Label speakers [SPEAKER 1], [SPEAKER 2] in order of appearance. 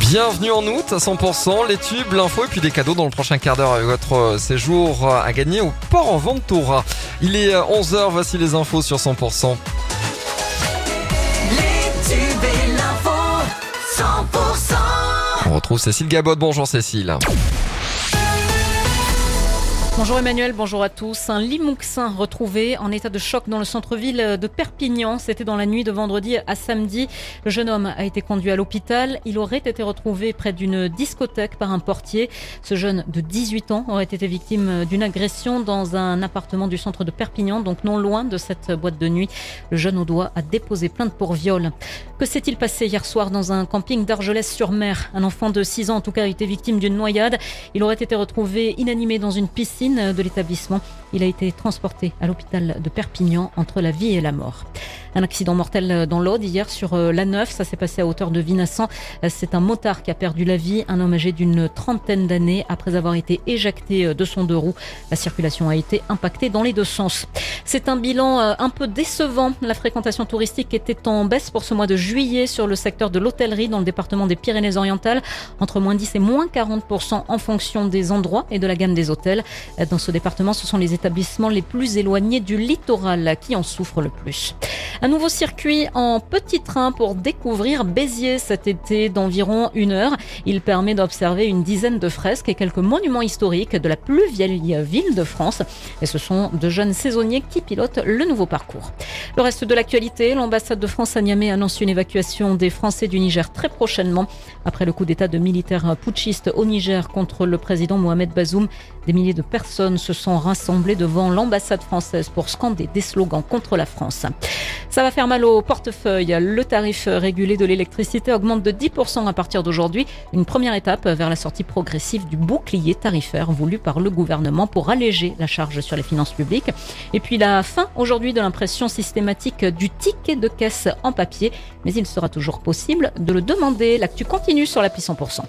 [SPEAKER 1] Bienvenue en août à 100%, les tubes, l'info et puis des cadeaux dans le prochain quart d'heure avec votre séjour à gagner au port en Ventura. Il est 11h, voici les infos sur 100%.
[SPEAKER 2] Les tubes et l'info 100%
[SPEAKER 1] On retrouve Cécile Gabot. Bonjour Cécile.
[SPEAKER 3] Bonjour Emmanuel, bonjour à tous. Un limouxin retrouvé en état de choc dans le centre-ville de Perpignan. C'était dans la nuit de vendredi à samedi. Le jeune homme a été conduit à l'hôpital. Il aurait été retrouvé près d'une discothèque par un portier. Ce jeune de 18 ans aurait été victime d'une agression dans un appartement du centre de Perpignan, donc non loin de cette boîte de nuit. Le jeune au doigt a déposé plainte pour viol. Que s'est-il passé hier soir dans un camping d'Argelès-sur-Mer? Un enfant de 6 ans en tout cas a été victime d'une noyade. Il aurait été retrouvé inanimé dans une piscine de l'établissement. Il a été transporté à l'hôpital de Perpignan entre la vie et la mort. Un accident mortel dans l'Aude hier sur euh, la 9. Ça s'est passé à hauteur de Vinassan. Euh, c'est un motard qui a perdu la vie, un homme âgé d'une trentaine d'années après avoir été éjecté euh, de son deux roues. La circulation a été impactée dans les deux sens. C'est un bilan un peu décevant. La fréquentation touristique était en baisse pour ce mois de juillet sur le secteur de l'hôtellerie dans le département des Pyrénées-Orientales, entre moins 10 et moins 40% en fonction des endroits et de la gamme des hôtels. Dans ce département, ce sont les établissements les plus éloignés du littoral qui en souffrent le plus. Un nouveau circuit en petit train pour découvrir Béziers cet été d'environ une heure. Il permet d'observer une dizaine de fresques et quelques monuments historiques de la plus vieille ville de France. Et ce sont de jeunes saisonniers qui pilotent le nouveau parcours. Le reste de l'actualité, l'ambassade de France à Niamey annonce une évacuation des Français du Niger très prochainement. Après le coup d'état de militaires putschistes au Niger contre le président Mohamed Bazoum, des milliers de personnes se sont rassemblées devant l'ambassade française pour scander des slogans contre la France. Ça va faire mal au portefeuille. Le tarif régulé de l'électricité augmente de 10% à partir d'aujourd'hui. Une première étape vers la sortie progressive du bouclier tarifaire voulu par le gouvernement pour alléger la charge sur les finances publiques. Et puis la fin aujourd'hui de l'impression systématique du ticket de caisse en papier. Mais il sera toujours possible de le demander. L'actu continue sur l'appli 100%.